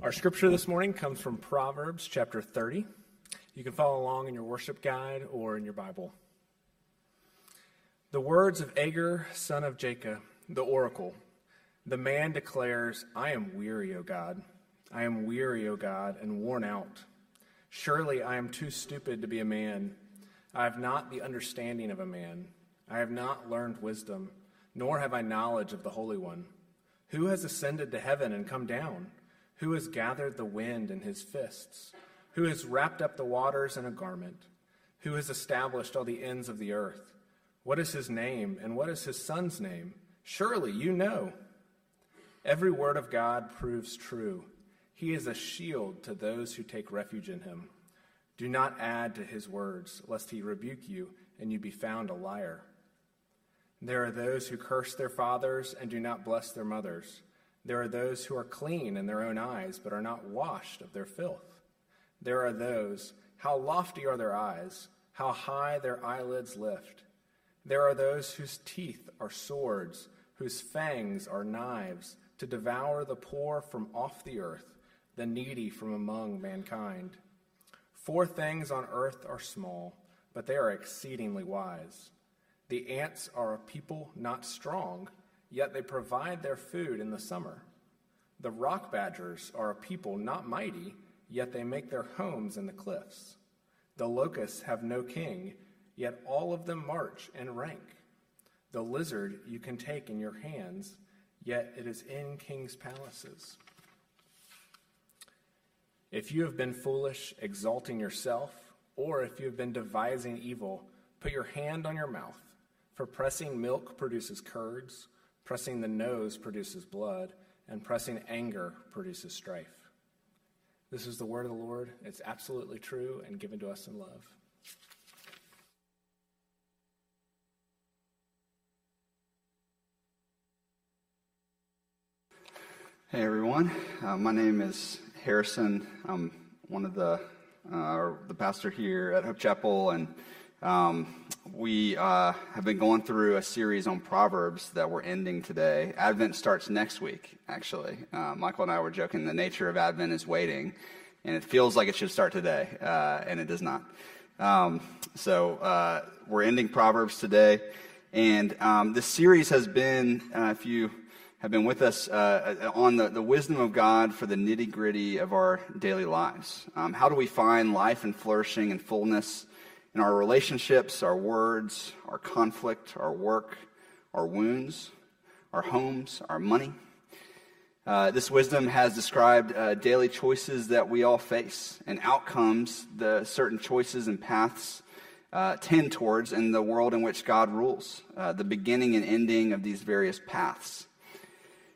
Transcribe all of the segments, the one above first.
Our scripture this morning comes from Proverbs chapter 30. You can follow along in your worship guide or in your Bible. The words of Agur, son of Jakeh, the oracle. The man declares, I am weary, O God. I am weary, O God, and worn out. Surely I am too stupid to be a man. I have not the understanding of a man. I have not learned wisdom, nor have I knowledge of the Holy One. Who has ascended to heaven and come down? Who has gathered the wind in his fists? Who has wrapped up the waters in a garment? Who has established all the ends of the earth? What is his name, and what is his son's name? Surely you know. Every word of God proves true. He is a shield to those who take refuge in him. Do not add to his words, lest he rebuke you and you be found a liar. There are those who curse their fathers and do not bless their mothers. There are those who are clean in their own eyes, but are not washed of their filth. There are those, how lofty are their eyes, how high their eyelids lift. There are those whose teeth are swords, whose fangs are knives, to devour the poor from off the earth, the needy from among mankind. Four things on earth are small, but they are exceedingly wise. The ants are a people not strong yet they provide their food in the summer. The rock badgers are a people not mighty, yet they make their homes in the cliffs. The locusts have no king, yet all of them march in rank. The lizard you can take in your hands, yet it is in kings' palaces. If you have been foolish, exalting yourself, or if you have been devising evil, put your hand on your mouth, for pressing milk produces curds Pressing the nose produces blood, and pressing anger produces strife. This is the word of the Lord. It's absolutely true and given to us in love. Hey everyone, uh, my name is Harrison. I'm one of the uh, the pastor here at Hope Chapel, and um, we uh, have been going through a series on Proverbs that we're ending today. Advent starts next week, actually. Uh, Michael and I were joking the nature of Advent is waiting, and it feels like it should start today, uh, and it does not. Um, so uh, we're ending Proverbs today, and um, this series has been, uh, if you have been with us uh, on the, the wisdom of God for the nitty gritty of our daily lives. Um, how do we find life and flourishing and fullness? In our relationships, our words, our conflict, our work, our wounds, our homes, our money. Uh, this wisdom has described uh, daily choices that we all face and outcomes the certain choices and paths uh, tend towards in the world in which God rules, uh, the beginning and ending of these various paths.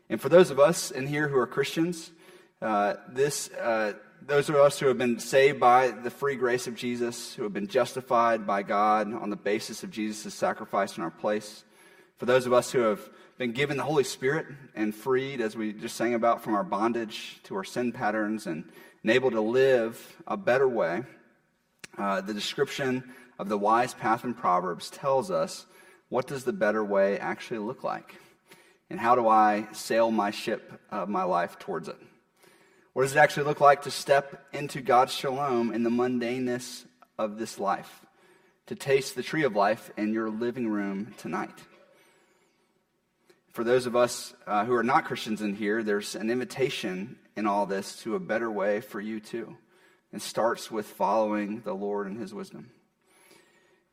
And for those of us in here who are Christians, uh, this uh, those of us who have been saved by the free grace of Jesus, who have been justified by God on the basis of Jesus' sacrifice in our place, for those of us who have been given the Holy Spirit and freed, as we just sang about, from our bondage to our sin patterns and, able to live a better way, uh, the description of the wise path in Proverbs tells us what does the better way actually look like? And how do I sail my ship of my life towards it? What does it actually look like to step into God's shalom in the mundaneness of this life? To taste the tree of life in your living room tonight? For those of us uh, who are not Christians in here, there's an invitation in all this to a better way for you too. It starts with following the Lord and His wisdom.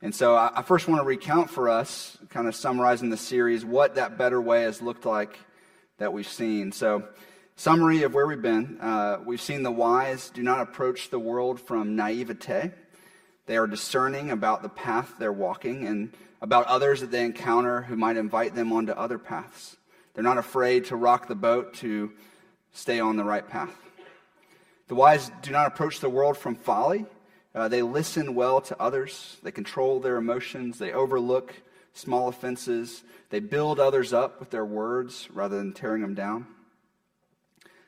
And so I, I first want to recount for us, kind of summarizing the series, what that better way has looked like that we've seen. So Summary of where we've been. Uh, we've seen the wise do not approach the world from naivete. They are discerning about the path they're walking and about others that they encounter who might invite them onto other paths. They're not afraid to rock the boat to stay on the right path. The wise do not approach the world from folly. Uh, they listen well to others. They control their emotions. They overlook small offenses. They build others up with their words rather than tearing them down.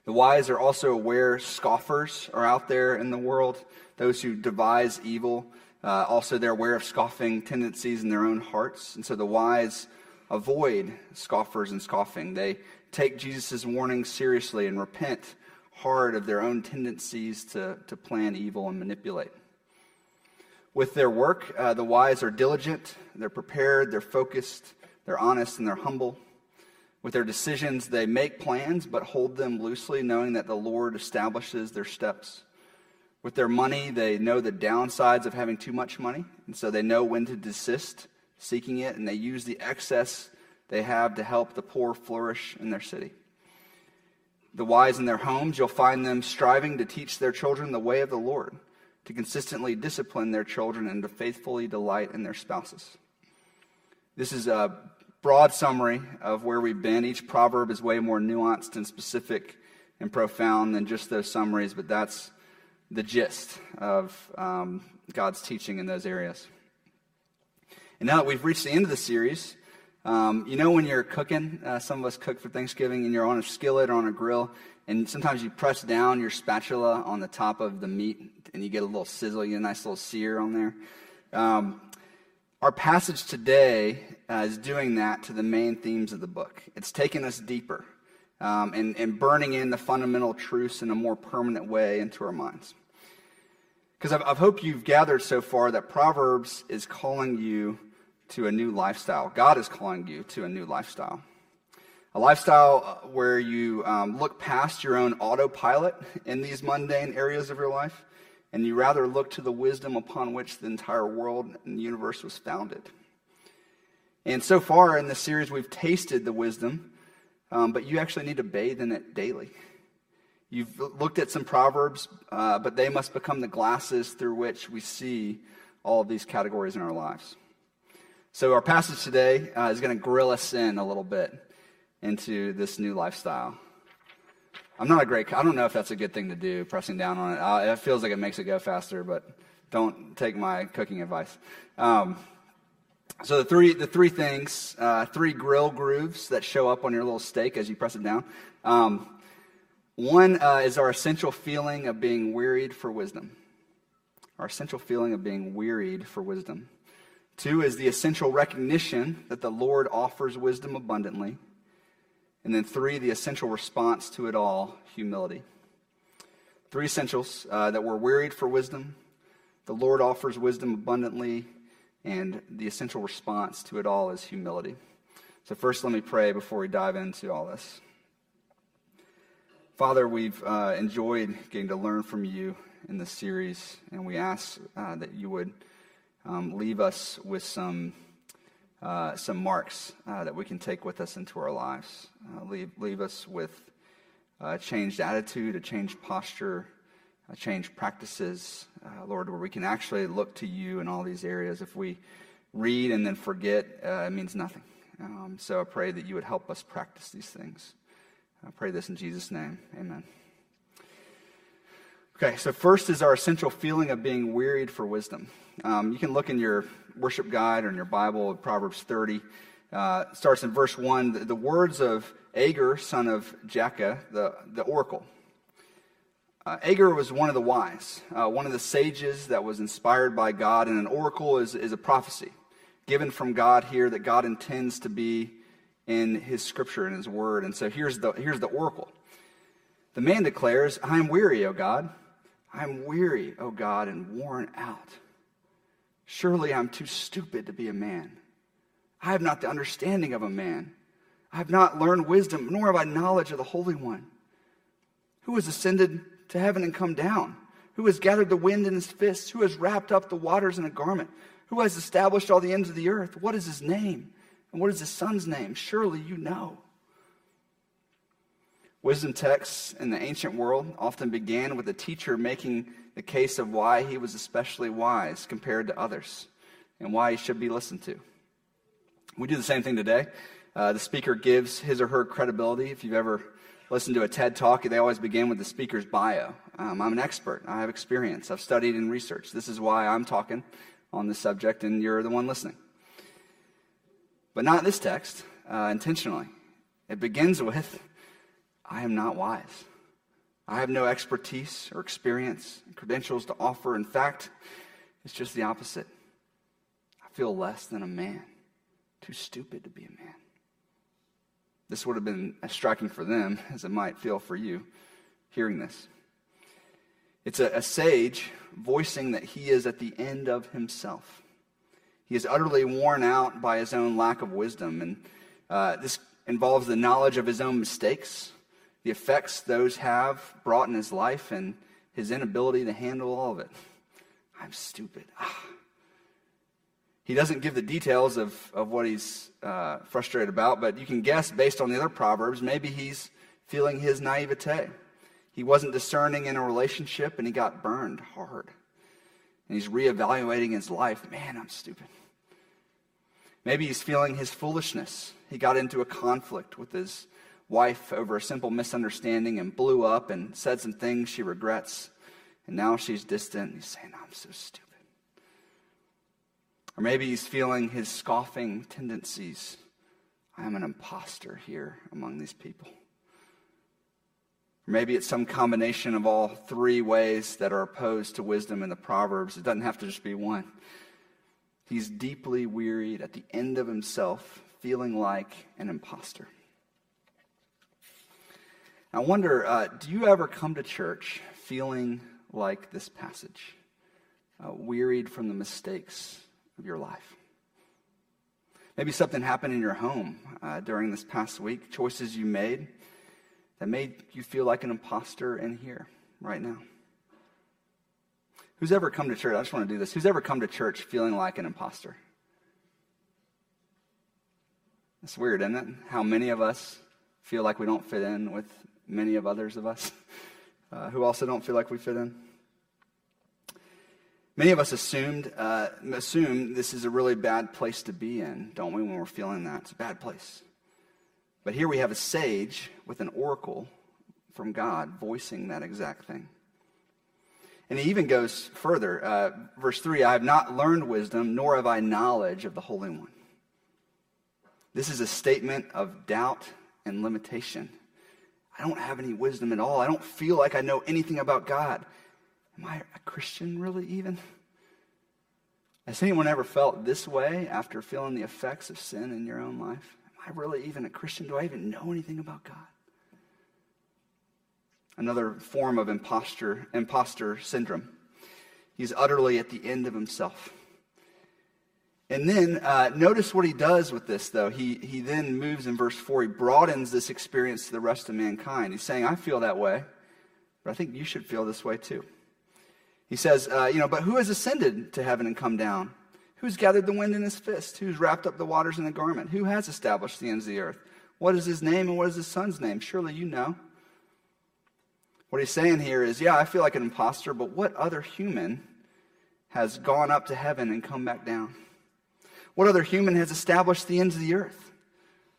The wise are also aware scoffers are out there in the world, those who devise evil. Uh, also, they're aware of scoffing tendencies in their own hearts. And so the wise avoid scoffers and scoffing. They take Jesus' warning seriously and repent hard of their own tendencies to, to plan evil and manipulate. With their work, uh, the wise are diligent, they're prepared, they're focused, they're honest, and they're humble. With their decisions, they make plans but hold them loosely, knowing that the Lord establishes their steps. With their money, they know the downsides of having too much money, and so they know when to desist seeking it, and they use the excess they have to help the poor flourish in their city. The wise in their homes, you'll find them striving to teach their children the way of the Lord to consistently discipline their children and to faithfully delight in their spouses. This is a broad summary of where we've been. Each proverb is way more nuanced and specific and profound than just those summaries, but that's the gist of um, God's teaching in those areas. And now that we've reached the end of the series, um, you know when you're cooking, uh, some of us cook for Thanksgiving, and you're on a skillet or on a grill, and sometimes you press down your spatula on the top of the meat and you get a little sizzle, you get a nice little sear on there. Um, our passage today uh, is doing that to the main themes of the book. It's taking us deeper um, and, and burning in the fundamental truths in a more permanent way into our minds. Because I hope you've gathered so far that Proverbs is calling you to a new lifestyle. God is calling you to a new lifestyle. A lifestyle uh, where you um, look past your own autopilot in these mundane areas of your life and you rather look to the wisdom upon which the entire world and the universe was founded. And so far in this series, we've tasted the wisdom, um, but you actually need to bathe in it daily. You've looked at some proverbs, uh, but they must become the glasses through which we see all of these categories in our lives. So, our passage today uh, is going to grill us in a little bit into this new lifestyle. I'm not a great, I don't know if that's a good thing to do, pressing down on it. Uh, it feels like it makes it go faster, but don't take my cooking advice. Um, so the three, the three things, uh, three grill grooves that show up on your little steak as you press it down. Um, one uh, is our essential feeling of being wearied for wisdom. Our essential feeling of being wearied for wisdom. Two is the essential recognition that the Lord offers wisdom abundantly. And then three, the essential response to it all humility. Three essentials uh, that we're wearied for wisdom, the Lord offers wisdom abundantly, and the essential response to it all is humility. So, first, let me pray before we dive into all this. Father, we've uh, enjoyed getting to learn from you in this series, and we ask uh, that you would um, leave us with some uh, some marks uh, that we can take with us into our lives. Uh, leave, leave us with a changed attitude, a changed posture, a changed practices, uh, Lord, where we can actually look to you in all these areas. If we read and then forget, uh, it means nothing. Um, so I pray that you would help us practice these things. I pray this in Jesus' name. Amen. Okay, so first is our essential feeling of being wearied for wisdom. Um, you can look in your worship guide or in your Bible, Proverbs 30. Uh, starts in verse 1, the, the, words of Agur, son of Jakeh, the, the oracle. Uh, Agur was one of the wise, uh, one of the sages that was inspired by God, and an oracle is, is a prophecy given from God here that God intends to be in his scripture and his word. And so here's the, here's the oracle. The man declares, I am weary, O God. I am weary, O God, and worn out. Surely I'm too stupid to be a man. I have not the understanding of a man. I have not learned wisdom, nor have I knowledge of the Holy One. Who has ascended to heaven and come down? Who has gathered the wind in his fists? Who has wrapped up the waters in a garment? Who has established all the ends of the earth? What is his name? And what is his son's name? Surely you know. Wisdom texts in the ancient world often began with a teacher making the case of why he was especially wise compared to others and why he should be listened to. We do the same thing today. Uh, the speaker gives his or her credibility. If you've ever listened to a TED talk, they always begin with the speaker's bio. Um, I'm an expert. I have experience. I've studied and researched. This is why I'm talking on this subject, and you're the one listening. But not this text, uh, intentionally. It begins with, I am not wise. I have no expertise or experience, and credentials to offer. In fact, it's just the opposite. I feel less than a man, too stupid to be a man. This would have been as striking for them as it might feel for you. hearing this. It's a, a sage voicing that he is at the end of himself. He is utterly worn out by his own lack of wisdom. And uh, this involves the knowledge of his own mistakes, the effects those have brought in his life, and his inability to handle all of it. I'm stupid. Ah. He doesn't give the details of, of what he's uh, frustrated about, but you can guess based on the other Proverbs, maybe he's feeling his naivete. He wasn't discerning in a relationship and he got burned hard. And he's reevaluating his life. Man, I'm stupid. Maybe he's feeling his foolishness. He got into a conflict with his wife over a simple misunderstanding and blew up and said some things she regrets. And now she's distant. He's saying, I'm so stupid. Or maybe he's feeling his scoffing tendencies. I am an impostor here among these people. Or maybe it's some combination of all three ways that are opposed to wisdom in the Proverbs. It doesn't have to just be one. He's deeply wearied at the end of himself, feeling like an impostor. I wonder uh, do you ever come to church feeling like this passage, uh, wearied from the mistakes of your life? Maybe something happened in your home uh, during this past week, choices you made that made you feel like an imposter in here right now. Who's ever come to church? I just want to do this. Who's ever come to church feeling like an imposter? It's weird, isn't it? How many of us feel like we don't fit in with many of others of us uh, who also don't feel like we fit in. Many of us assumed, uh, assume this is a really bad place to be in, don't we, when we're feeling that? It's a bad place. But here we have a sage with an oracle from God voicing that exact thing. And he even goes further. Uh, verse 3 I have not learned wisdom, nor have I knowledge of the Holy One. This is a statement of doubt and limitation. I don't have any wisdom at all. I don't feel like I know anything about God. Am I a Christian, really, even? Has anyone ever felt this way after feeling the effects of sin in your own life? Am I really even a Christian? Do I even know anything about God? Another form of imposter, imposter syndrome. He's utterly at the end of himself. And then uh, notice what he does with this, though. He, he then moves in verse 4. He broadens this experience to the rest of mankind. He's saying, I feel that way, but I think you should feel this way too. He says, uh, you know, but who has ascended to heaven and come down? Who's gathered the wind in his fist? Who's wrapped up the waters in a garment? Who has established the ends of the earth? What is his name and what is his son's name? Surely you know. What he's saying here is, yeah, I feel like an impostor, but what other human has gone up to heaven and come back down? What other human has established the ends of the earth?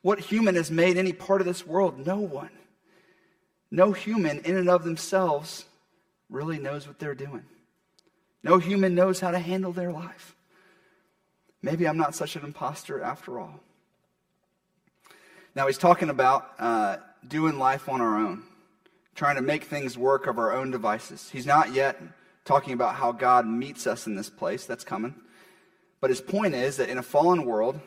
What human has made any part of this world? No one. No human, in and of themselves, really knows what they're doing. No human knows how to handle their life. Maybe I'm not such an imposter after all. Now, he's talking about uh, doing life on our own, trying to make things work of our own devices. He's not yet talking about how God meets us in this place. That's coming. But his point is that in a fallen world,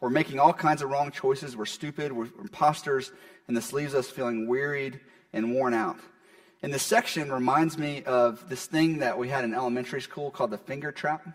we're making all kinds of wrong choices. We're stupid. We're imposters. And this leaves us feeling wearied and worn out. And this section reminds me of this thing that we had in elementary school called the finger trap.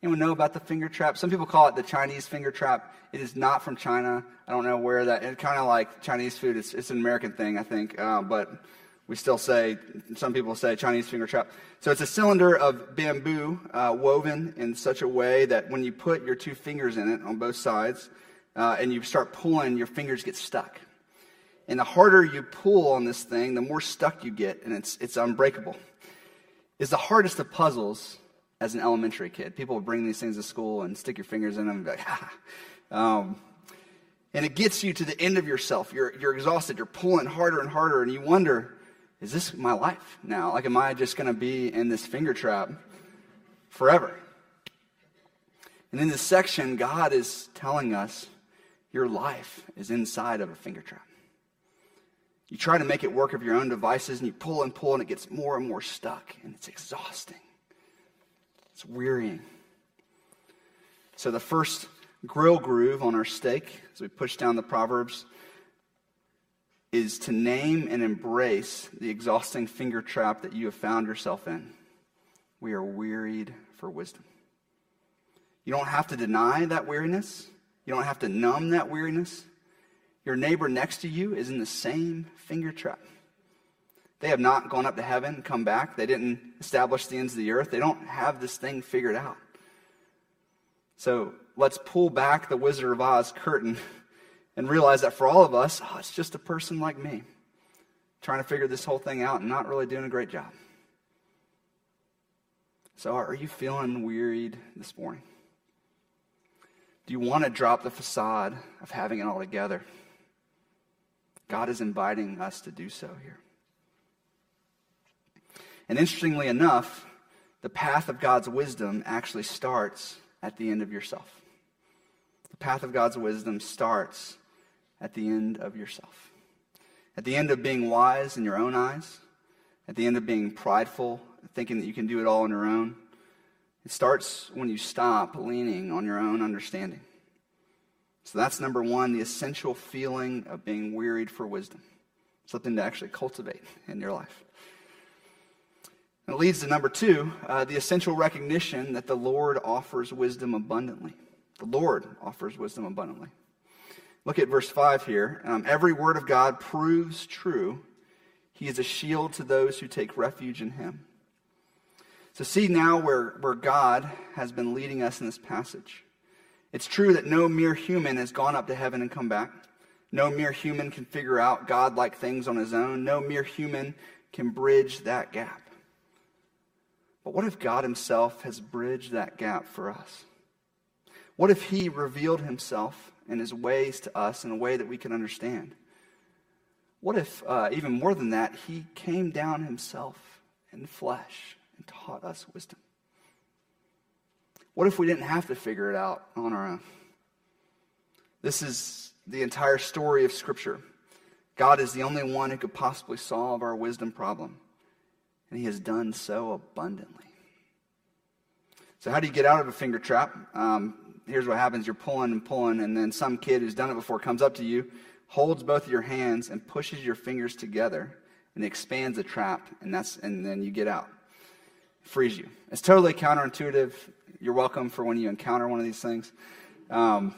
Anyone know about the finger trap? Some people call it the Chinese finger trap. It is not from China. I don't know where that. It's kind of like Chinese food. It's, it's an American thing, I think. Uh, but we still say, some people say Chinese finger trap. So it's a cylinder of bamboo uh, woven in such a way that when you put your two fingers in it on both sides uh, and you start pulling, your fingers get stuck. And the harder you pull on this thing, the more stuck you get, and it's, it's unbreakable. It's the hardest of puzzles as an elementary kid. People bring these things to school and stick your fingers in them and be like, ha. Um, and it gets you to the end of yourself. You're, you're exhausted. You're pulling harder and harder, and you wonder, is this my life now? Like, am I just going to be in this finger trap forever? And in this section, God is telling us your life is inside of a finger trap. You try to make it work of your own devices, and you pull and pull, and it gets more and more stuck, and it's exhausting. It's wearying. So, the first grill groove on our steak, as we push down the Proverbs, is to name and embrace the exhausting finger trap that you have found yourself in. We are wearied for wisdom. You don't have to deny that weariness. You don't have to numb that weariness. Your neighbor next to you is in the same finger trap. They have not gone up to heaven, come back. They didn't establish the ends of the earth. They don't have this thing figured out. So let's pull back the Wizard of Oz curtain and realize that for all of us, oh, it's just a person like me trying to figure this whole thing out and not really doing a great job. So, are you feeling wearied this morning? Do you want to drop the facade of having it all together? God is inviting us to do so here. And interestingly enough, the path of God's wisdom actually starts at the end of yourself. The path of God's wisdom starts at the end of yourself. At the end of being wise in your own eyes, at the end of being prideful, thinking that you can do it all on your own. It starts when you stop leaning on your own understanding. So that's number one, the essential feeling of being wearied for wisdom. Something to actually cultivate in your life. And it leads to number two, uh, the essential recognition that the Lord offers wisdom abundantly. The Lord offers wisdom abundantly. Look at verse 5 here. Um, Every word of God proves true. He is a shield to those who take refuge in him. So, see now where, where God has been leading us in this passage. It's true that no mere human has gone up to heaven and come back. No mere human can figure out God like things on his own. No mere human can bridge that gap. But what if God himself has bridged that gap for us? What if he revealed himself and his ways to us in a way that we can understand? What if, uh, even more than that, he came down himself in flesh and taught us wisdom? What if we didn't have to figure it out on our own? This is the entire story of Scripture. God is the only one who could possibly solve our wisdom problem, and he has done so abundantly. So, how do you get out of a finger trap? Um, here's what happens you're pulling and pulling, and then some kid who's done it before comes up to you, holds both of your hands, and pushes your fingers together and expands the trap, and, that's, and then you get out. frees you. It's totally counterintuitive. You're welcome for when you encounter one of these things. Um,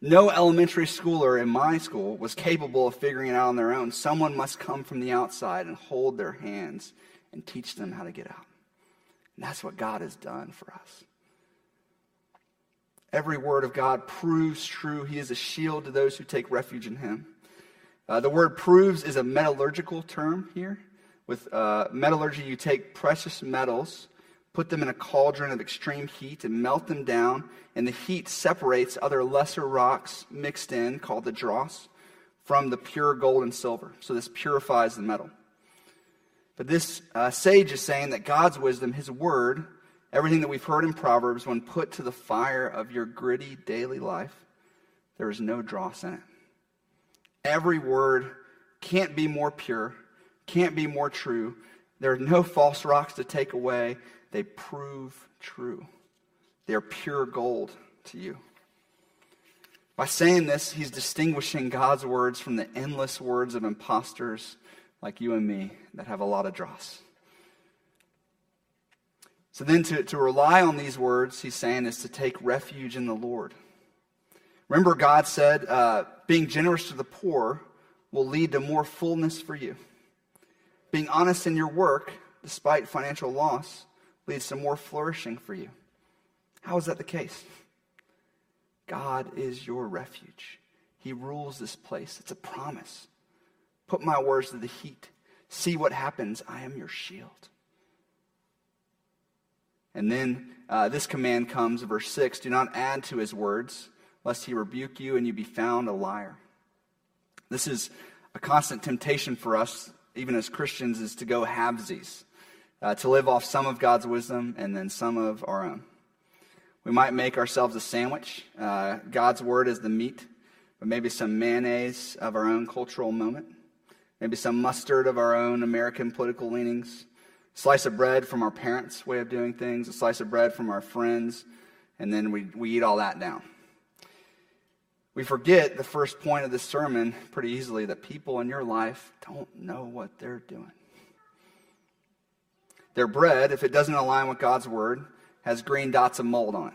no elementary schooler in my school was capable of figuring it out on their own. Someone must come from the outside and hold their hands and teach them how to get out. And that's what God has done for us. Every word of God proves true. He is a shield to those who take refuge in him. Uh, the word proves is a metallurgical term here. With uh, metallurgy, you take precious metals, put them in a cauldron of extreme heat, and melt them down, and the heat separates other lesser rocks mixed in, called the dross, from the pure gold and silver. So this purifies the metal. But this uh, sage is saying that God's wisdom, his word, Everything that we've heard in Proverbs, when put to the fire of your gritty daily life, there is no dross in it. Every word can't be more pure, can't be more true. There are no false rocks to take away. They prove true. They are pure gold to you. By saying this, he's distinguishing God's words from the endless words of impostors like you and me that have a lot of dross. So then to, to rely on these words, he's saying, is to take refuge in the Lord. Remember, God said, uh, being generous to the poor will lead to more fullness for you. Being honest in your work, despite financial loss, leads to more flourishing for you. How is that the case? God is your refuge. He rules this place. It's a promise. Put my words to the heat. See what happens. I am your shield. And then uh, this command comes, verse 6 Do not add to his words, lest he rebuke you and you be found a liar. This is a constant temptation for us, even as Christians, is to go halvesies, uh, to live off some of God's wisdom and then some of our own. We might make ourselves a sandwich. Uh, God's word is the meat, but maybe some mayonnaise of our own cultural moment, maybe some mustard of our own American political leanings, slice of bread from our parents' way of doing things, a slice of bread from our friends, and then we, we eat all that down. We forget the first point of this sermon pretty easily that people in your life don't know what they're doing. Their bread, if it doesn't align with God's word, has green dots of mold on it.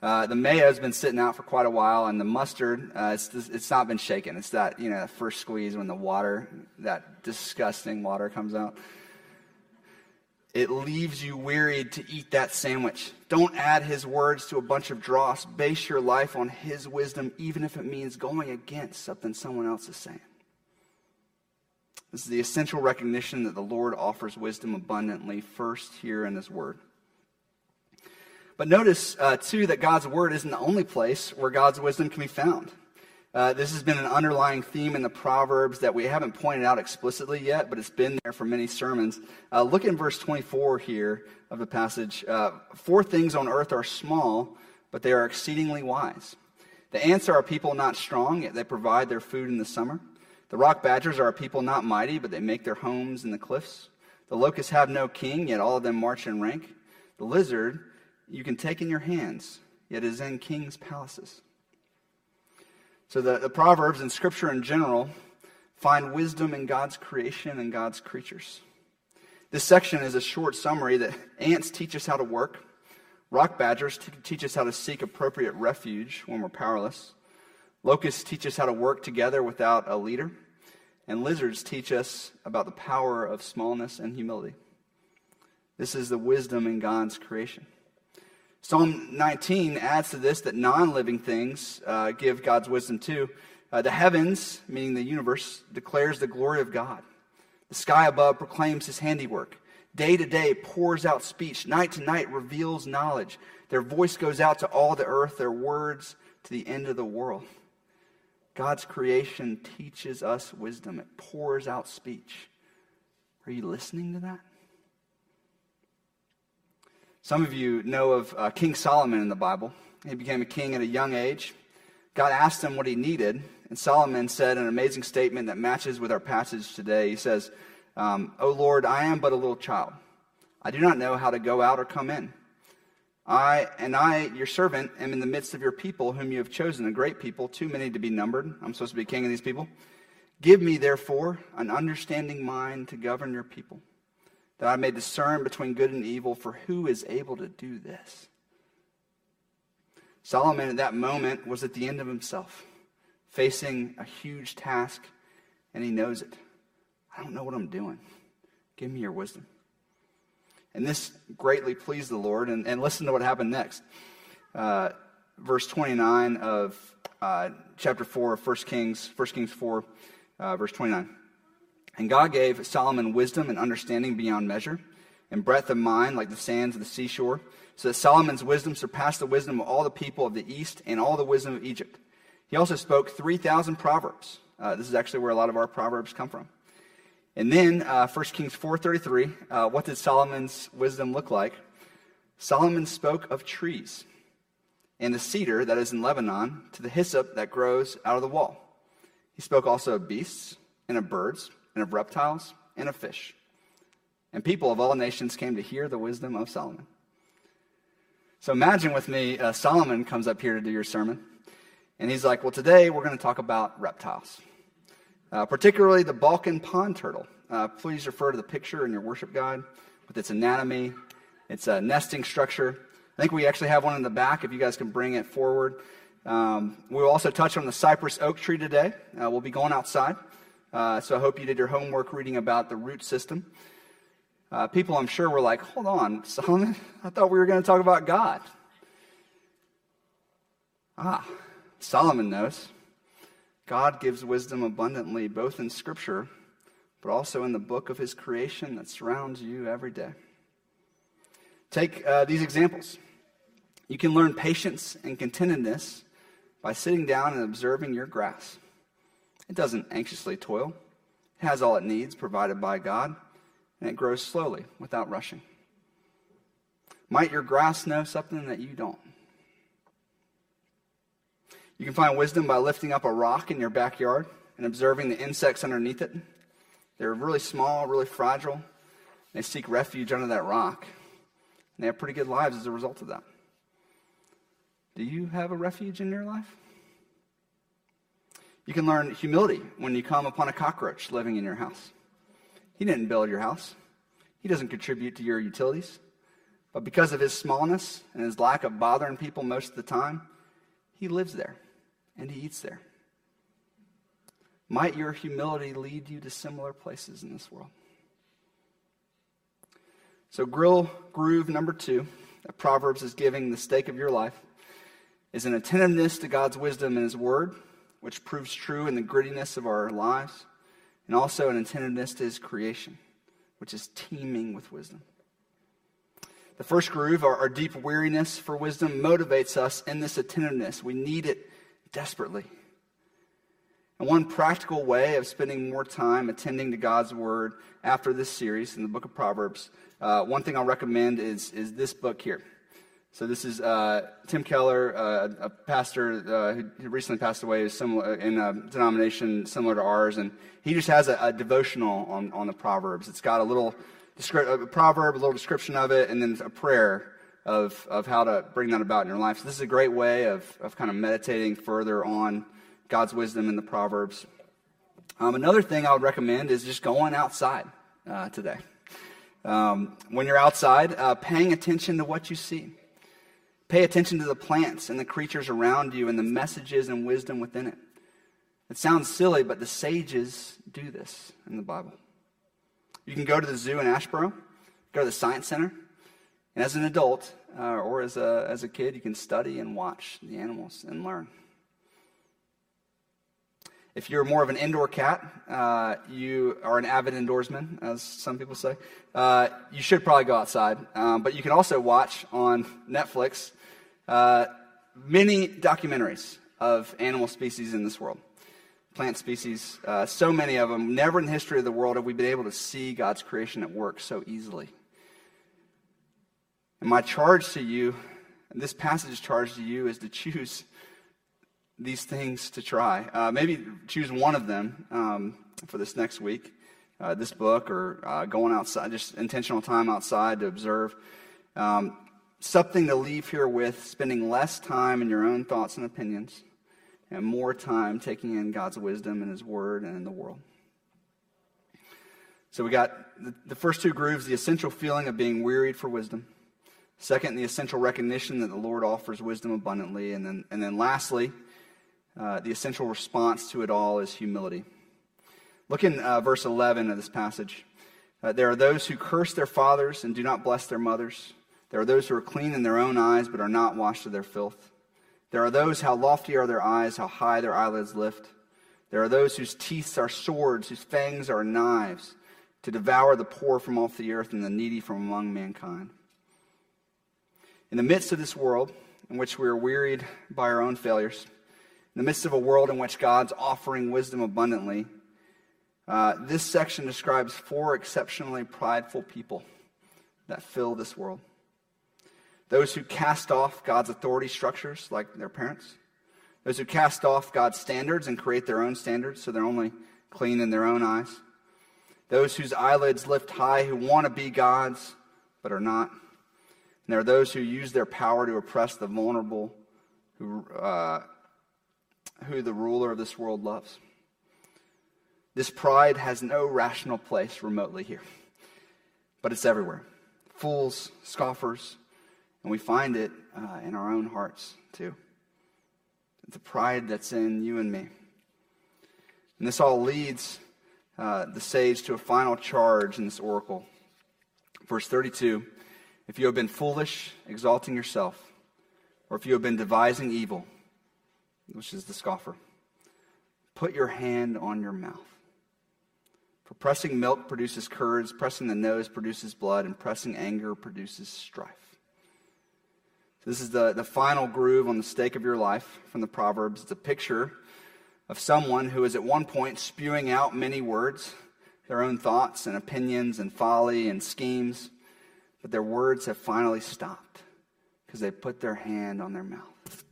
Uh, the mayo has been sitting out for quite a while, and the mustard, uh, it's, it's not been shaken. It's that, you know, first squeeze when the water, that disgusting water comes out. It leaves you wearied to eat that sandwich. Don't add his words to a bunch of dross. Base your life on his wisdom, even if it means going against something someone else is saying. This is the essential recognition that the Lord offers wisdom abundantly first here in his word. But notice, uh, too, that God's word isn't the only place where God's wisdom can be found. Uh, this has been an underlying theme in the Proverbs that we haven't pointed out explicitly yet, but it's been there for many sermons. Uh, look in verse 24 here of the passage. Uh, Four things on earth are small, but they are exceedingly wise. The ants are a people not strong, yet they provide their food in the summer. The rock badgers are a people not mighty, but they make their homes in the cliffs. The locusts have no king, yet all of them march in rank. The lizard you can take in your hands, yet is in kings' palaces. So the, the Proverbs and Scripture in general find wisdom in God's creation and God's creatures. This section is a short summary that ants teach us how to work, rock badgers t- teach us how to seek appropriate refuge when we're powerless, locusts teach us how to work together without a leader, and lizards teach us about the power of smallness and humility. This is the wisdom in God's creation. Psalm 19 adds to this that non living things uh, give God's wisdom too. Uh, the heavens, meaning the universe, declares the glory of God. The sky above proclaims his handiwork. Day to day pours out speech. Night to night reveals knowledge. Their voice goes out to all the earth, their words to the end of the world. God's creation teaches us wisdom, it pours out speech. Are you listening to that? Some of you know of uh, King Solomon in the Bible. He became a king at a young age. God asked him what he needed, and Solomon said an amazing statement that matches with our passage today. He says, um, O Lord, I am but a little child. I do not know how to go out or come in. I and I, your servant, am in the midst of your people, whom you have chosen, a great people, too many to be numbered. I'm supposed to be king of these people. Give me, therefore, an understanding mind to govern your people that I may discern between good and evil, for who is able to do this? Solomon at that moment was at the end of himself, facing a huge task, and he knows it. I don't know what I'm doing. Give me your wisdom. And this greatly pleased the Lord. And, and listen to what happened next. Uh, verse 29 of uh, chapter 4 of 1 Kings, 1 Kings 4, uh, verse 29. And God gave Solomon wisdom and understanding beyond measure, and breadth of mind like the sands of the seashore, so that Solomon's wisdom surpassed the wisdom of all the people of the east and all the wisdom of Egypt. He also spoke 3,000 proverbs. Uh, this is actually where a lot of our proverbs come from. And then, uh, 1 Kings 4.33, uh, what did Solomon's wisdom look like? Solomon spoke of trees and the cedar that is in Lebanon to the hyssop that grows out of the wall. He spoke also of beasts and of birds and of reptiles and of fish. And people of all nations came to hear the wisdom of Solomon. So imagine with me, uh, Solomon comes up here to do your sermon, and he's like, Well, today we're going to talk about reptiles, uh, particularly the Balkan pond turtle. Uh, please refer to the picture in your worship guide with its anatomy, its uh, nesting structure. I think we actually have one in the back if you guys can bring it forward. Um, we'll also touch on the cypress oak tree today. Uh, we'll be going outside. Uh, so I hope you did your homework reading about the root system. Uh, people, I'm sure, were like, hold on, Solomon, I thought we were going to talk about God. Ah, Solomon knows. God gives wisdom abundantly, both in Scripture, but also in the book of his creation that surrounds you every day. Take uh, these examples. You can learn patience and contentedness by sitting down and observing your grass. It doesn't anxiously toil. It has all it needs provided by God, and it grows slowly without rushing. Might your grass know something that you don't? You can find wisdom by lifting up a rock in your backyard and observing the insects underneath it. They're really small, really fragile. They seek refuge under that rock. And they have pretty good lives as a result of that. Do you have a refuge in your life? You can learn humility when you come upon a cockroach living in your house. He didn't build your house, he doesn't contribute to your utilities. But because of his smallness and his lack of bothering people most of the time, he lives there and he eats there. Might your humility lead you to similar places in this world? So, grill groove number two that Proverbs is giving the steak of your life is an attentiveness to God's wisdom and His Word, which proves true in the grittiness of our lives, and also an attentiveness to His creation, which is teeming with wisdom. The first groove, our, our deep weariness for wisdom, motivates us in this attentiveness. We need it desperately. And one practical way of spending more time attending to God's Word after this series in the book of Proverbs, uh, one thing I'll recommend is, is this book here. So this is uh, Tim Keller, uh, a pastor uh, who recently passed away similar, in a denomination similar to ours, and he just has a, a devotional on, on the Proverbs. It's got a little a proverb, a little description of it, and then a prayer of, of how to bring that about in your life. So this is a great way of, of kind of meditating further on God's wisdom in the Proverbs. Um, another thing I would recommend is just going outside uh, today. Um, when you're outside, uh, paying attention to what you see. Pay attention to the plants and the creatures around you and the messages and wisdom within it. It sounds silly, but the sages do this in the Bible. You can go to the zoo in Asheboro, go to the Science Center, and as an adult uh, or as a, as a kid, you can study and watch the animals and learn. If you're more of an indoor cat, uh, you are an avid indoorsman, as some people say, uh, you should probably go outside. Um, but you can also watch on Netflix uh, many documentaries of animal species in this world plant species, uh, so many of them. Never in the history of the world have we been able to see God's creation at work so easily. And my charge to you, this passage charge to you, is to choose these things to try. Uh, maybe choose one of them um, for this next week, uh, this book, or uh, going outside, just intentional time outside to observe. Um, something to leave here with, spending less time in your own thoughts and opinions and more time taking in God's wisdom and His Word and in the world. So we got the, the first two grooves the essential feeling of being wearied for wisdom. Second, the essential recognition that the Lord offers wisdom abundantly. And then, and then lastly, uh, the essential response to it all is humility. Look in uh, verse 11 of this passage. Uh, there are those who curse their fathers and do not bless their mothers. There are those who are clean in their own eyes but are not washed of their filth. There are those, how lofty are their eyes, how high their eyelids lift. There are those whose teeth are swords, whose fangs are knives, to devour the poor from off the earth and the needy from among mankind. In the midst of this world, in which we are wearied by our own failures, in the midst of a world in which God's offering wisdom abundantly, uh, this section describes four exceptionally prideful people that fill this world. Those who cast off God's authority structures, like their parents. Those who cast off God's standards and create their own standards so they're only clean in their own eyes. Those whose eyelids lift high, who want to be God's, but are not. And there are those who use their power to oppress the vulnerable, who, uh, who the ruler of this world loves. This pride has no rational place remotely here, but it's everywhere. Fools, scoffers, and we find it uh, in our own hearts, too. The pride that's in you and me. And this all leads uh, the sage to a final charge in this oracle. Verse 32 If you have been foolish, exalting yourself, or if you have been devising evil, which is the scoffer, put your hand on your mouth. For pressing milk produces curds, pressing the nose produces blood, and pressing anger produces strife. This is the, the final groove on the steak of your life from the Proverbs. It's a picture of someone who is at one point spewing out many words, their own thoughts and opinions and folly and schemes, but their words have finally stopped because they put their hand on their mouth.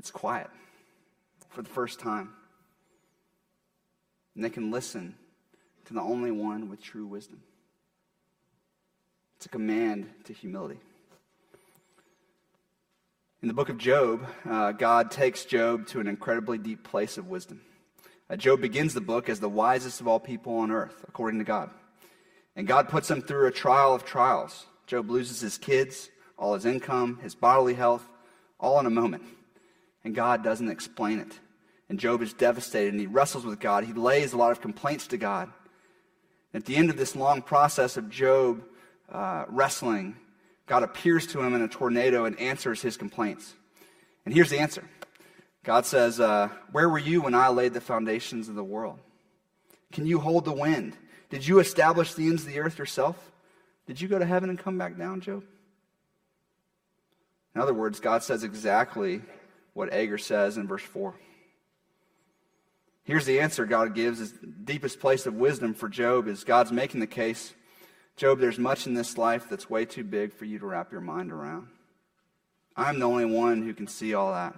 It's quiet for the first time. And they can listen to the only one with true wisdom. It's a command to humility. In the book of Job, uh, God takes Job to an incredibly deep place of wisdom. Uh, Job begins the book as the wisest of all people on earth, according to God. And God puts him through a trial of trials. Job loses his kids, all his income, his bodily health, all in a moment. And God doesn't explain it. And Job is devastated and he wrestles with God. He lays a lot of complaints to God. At the end of this long process of Job uh, wrestling, God appears to him in a tornado and answers his complaints. And here's the answer God says, uh, Where were you when I laid the foundations of the world? Can you hold the wind? Did you establish the ends of the earth yourself? Did you go to heaven and come back down, Job? In other words, God says exactly what Agur says in verse 4. Here's the answer God gives his deepest place of wisdom for Job is God's making the case Job, there's much in this life that's way too big for you to wrap your mind around. I'm the only one who can see all that.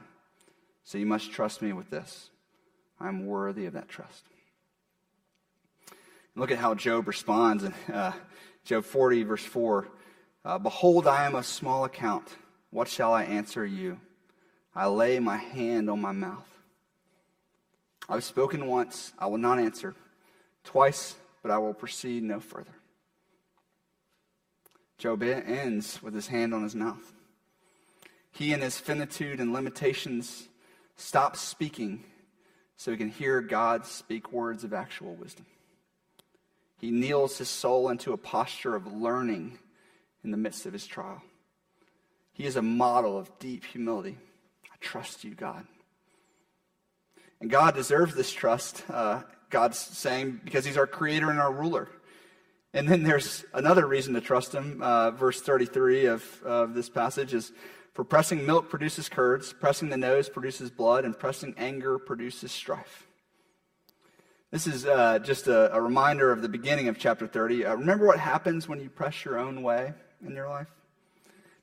So you must trust me with this. I'm worthy of that trust. Look at how Job responds in uh, Job 40, verse 4. Uh, Behold, I am of small account. What shall I answer you? I lay my hand on my mouth. I've spoken once, I will not answer. Twice, but I will proceed no further. Job ends with his hand on his mouth. He, in his finitude and limitations, Stop speaking so he can hear God speak words of actual wisdom. He kneels his soul into a posture of learning in the midst of his trial. He is a model of deep humility. I trust you, God. And God deserves this trust, uh, God's saying, because he's our creator and our ruler. And then there's another reason to trust him. Uh, verse 33 of, of this passage is for pressing milk produces curds, pressing the nose produces blood, and pressing anger produces strife. This is uh, just a, a, reminder of the beginning of chapter 30. Uh, remember what happens when you press your own way in your life?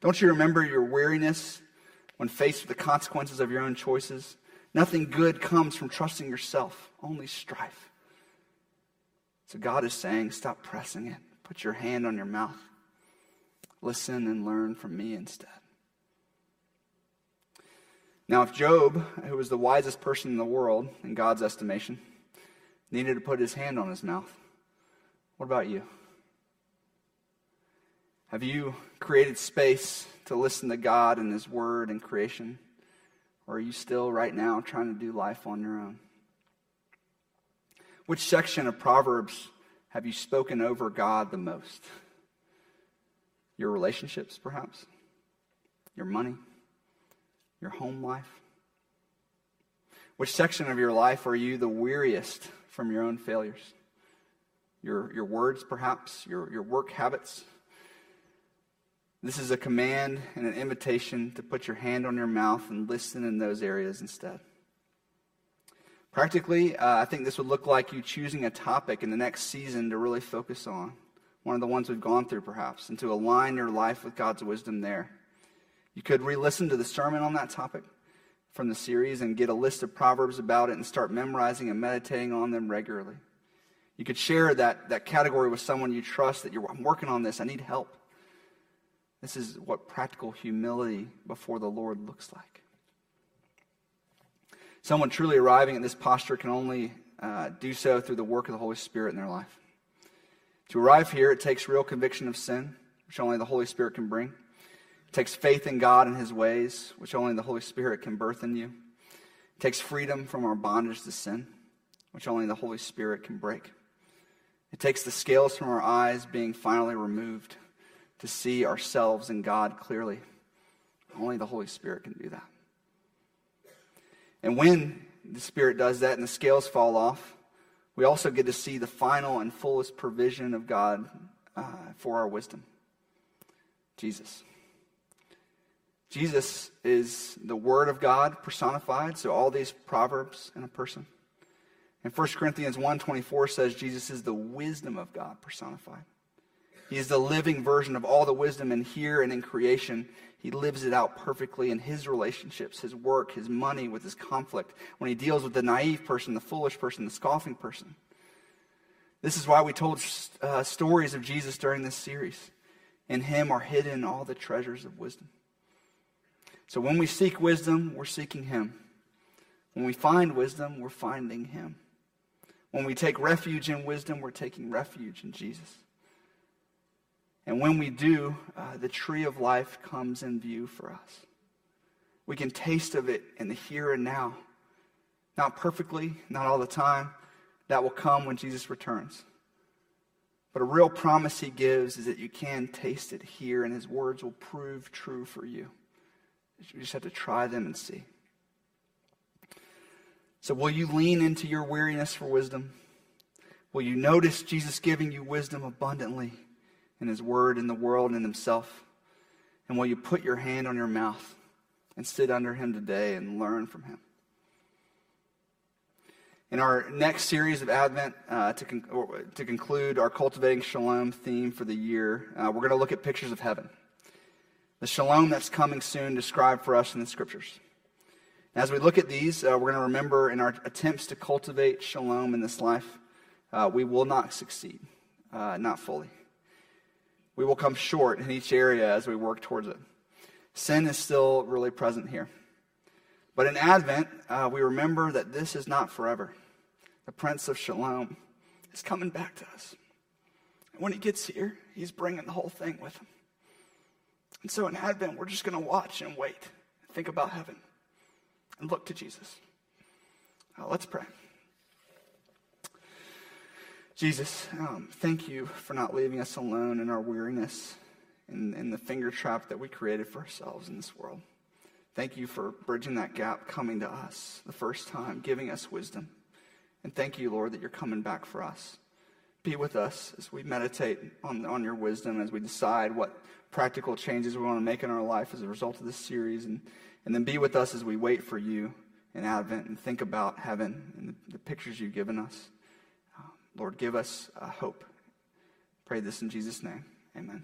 Don't you remember your weariness when faced with the consequences of your own choices? Nothing good comes from trusting yourself, only strife. So God is saying, stop pressing it. Put your hand on your mouth. Listen and learn from me instead. Now, if Job, who was the wisest person in the world in God's estimation, needed to put his hand on his mouth, what about you? Have you created space to listen to God and His Word and creation? Or are you still right now trying to do life on your own? Which section of Proverbs have you spoken over God the most? Your relationships, perhaps? Your money? your home life? Which section of your life are you the weariest from your own failures? Your, your words, perhaps, your, your work habits? This is a command and an invitation to put your hand on your mouth and listen in those areas instead. Practically, uh, I think this would look like you choosing a topic in the next season to really focus on. One of the ones we've gone through, perhaps, and to align your life with God's wisdom there. You could re listen to the sermon on that topic from the series and get a list of Proverbs about it and start memorizing and meditating on them regularly. You could share that, that category with someone you trust that you're I'm working on this, I need help. This is what practical humility before the Lord looks like. Someone truly arriving at this posture can only uh, do so through the work of the Holy Spirit in their life. To arrive here, it takes real conviction of sin, which only the Holy Spirit can bring. It takes faith in God and His ways, which only the Holy Spirit can birth in you. It takes freedom from our bondage to sin, which only the Holy Spirit can break. It takes the scales from our eyes being finally removed to see ourselves and God clearly. Only the Holy Spirit can do that. And when the Spirit does that and the scales fall off, we also get to see the final and fullest provision of God uh, for our wisdom Jesus. Jesus is the Word of God personified, so all these proverbs in a person. And 1 Corinthians 1.24 says Jesus is the wisdom of God personified. He is the living version of all the wisdom in here and in creation. He lives it out perfectly in his relationships, his work, his money, with his conflict, when he deals with the naive person, the foolish person, the scoffing person. This is why we told uh, stories of Jesus during this series. In him are hidden all the treasures of wisdom. So when we seek wisdom, we're seeking Him. When we find wisdom, we're finding Him. When we take refuge in wisdom, we're taking refuge in Jesus. And when we do, uh, the tree of life comes in view for us. We can taste of it in the here and now. Not perfectly, not all the time. That will come when Jesus returns. But a real promise he gives is that you can taste it here, and his words will prove true for you. You just have to try them and see. So, will you lean into your weariness for wisdom? Will you notice Jesus giving you wisdom abundantly in his word, in the world, and in himself? And will you put your hand on your mouth and sit under him today and learn from him? In our next series of Advent, uh, to, con- to conclude our Cultivating Shalom theme for the year, uh, we're going to look at pictures of heaven. The shalom that's coming soon described for us in the scriptures. As we look at these, uh, we're going to remember in our attempts to cultivate shalom in this life, uh, we will not succeed, uh, not fully. We will come short in each area as we work towards it. Sin is still really present here. But in Advent, uh, we remember that this is not forever. The Prince of Shalom is coming back to us. And when he gets here, he's bringing the whole thing with him. And so in Advent, we're just going to watch and wait, think about heaven, and look to Jesus. Uh, let's pray. Jesus, um, thank you for not leaving us alone in our weariness and, and the finger trap that we created for ourselves in this world. Thank you for bridging that gap, coming to us the first time, giving us wisdom. And thank you, Lord, that you're coming back for us. Be with us as we meditate on, on your wisdom, as we decide what practical changes we want to make in our life as a result of this series. And, and then be with us as we wait for you in Advent and think about heaven and the, the pictures you've given us. Lord, give us uh, hope. Pray this in Jesus' name. Amen.